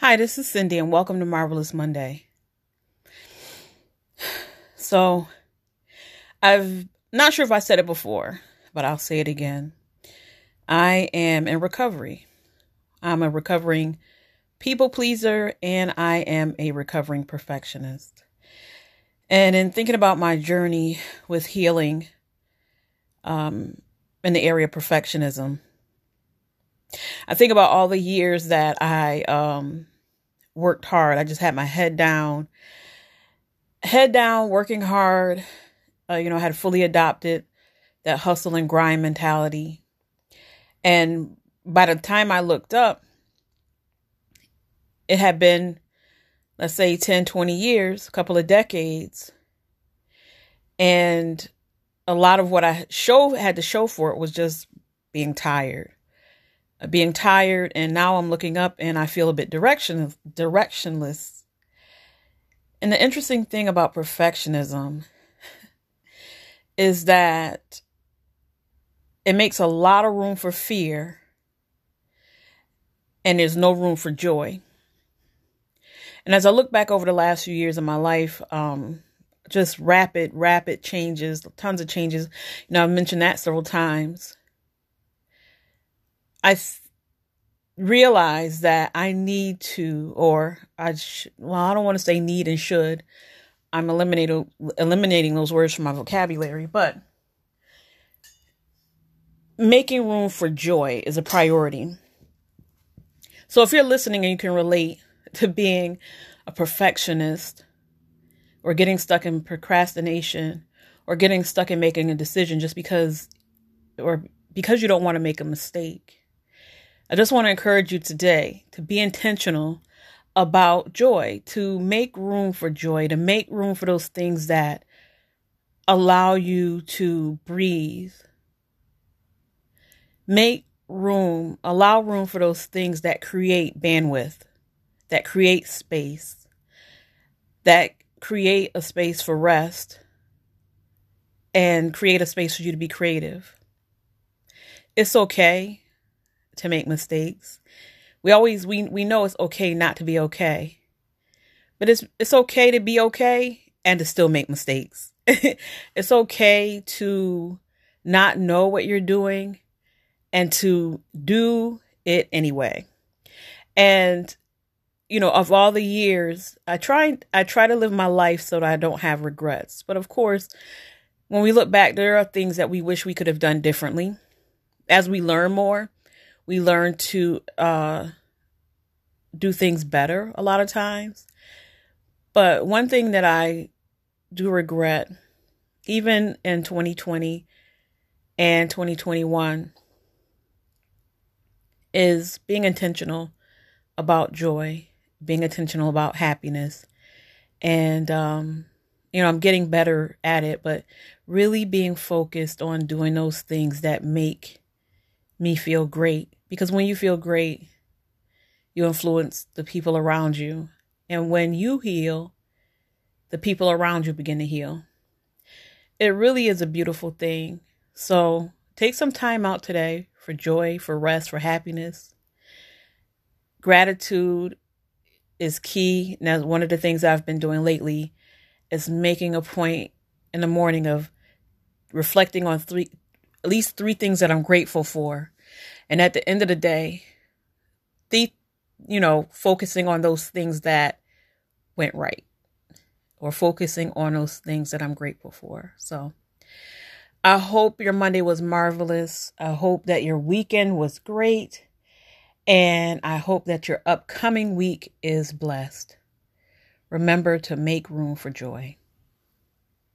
Hi, this is Cindy, and welcome to Marvelous Monday. So, I've not sure if I said it before, but I'll say it again. I am in recovery. I'm a recovering people pleaser, and I am a recovering perfectionist. And in thinking about my journey with healing um, in the area of perfectionism, I think about all the years that I um, worked hard. I just had my head down, head down, working hard. Uh, you know, I had fully adopted that hustle and grind mentality. And by the time I looked up, it had been, let's say, 10, 20 years, a couple of decades. And a lot of what I show had to show for it was just being tired being tired and now I'm looking up and I feel a bit direction directionless. And the interesting thing about perfectionism is that it makes a lot of room for fear and there's no room for joy. And as I look back over the last few years of my life, um, just rapid, rapid changes, tons of changes. You know, I've mentioned that several times. I realized that I need to, or I, sh- well, I don't want to say need and should. I'm eliminating eliminating those words from my vocabulary, but making room for joy is a priority. So if you're listening and you can relate to being a perfectionist or getting stuck in procrastination or getting stuck in making a decision just because or because you don't want to make a mistake I just want to encourage you today to be intentional about joy, to make room for joy, to make room for those things that allow you to breathe. Make room, allow room for those things that create bandwidth, that create space, that create a space for rest, and create a space for you to be creative. It's okay to make mistakes. We always we we know it's okay not to be okay. But it's it's okay to be okay and to still make mistakes. it's okay to not know what you're doing and to do it anyway. And you know, of all the years, I try I try to live my life so that I don't have regrets. But of course, when we look back, there are things that we wish we could have done differently. As we learn more, we learn to uh, do things better a lot of times. But one thing that I do regret, even in 2020 and 2021, is being intentional about joy, being intentional about happiness. And, um, you know, I'm getting better at it, but really being focused on doing those things that make me feel great because when you feel great, you influence the people around you. And when you heal, the people around you begin to heal. It really is a beautiful thing. So take some time out today for joy, for rest, for happiness. Gratitude is key. Now, one of the things I've been doing lately is making a point in the morning of reflecting on three, at least three things that I'm grateful for and at the end of the day, the, you know, focusing on those things that went right or focusing on those things that I'm grateful for. So I hope your Monday was marvelous. I hope that your weekend was great. And I hope that your upcoming week is blessed. Remember to make room for joy.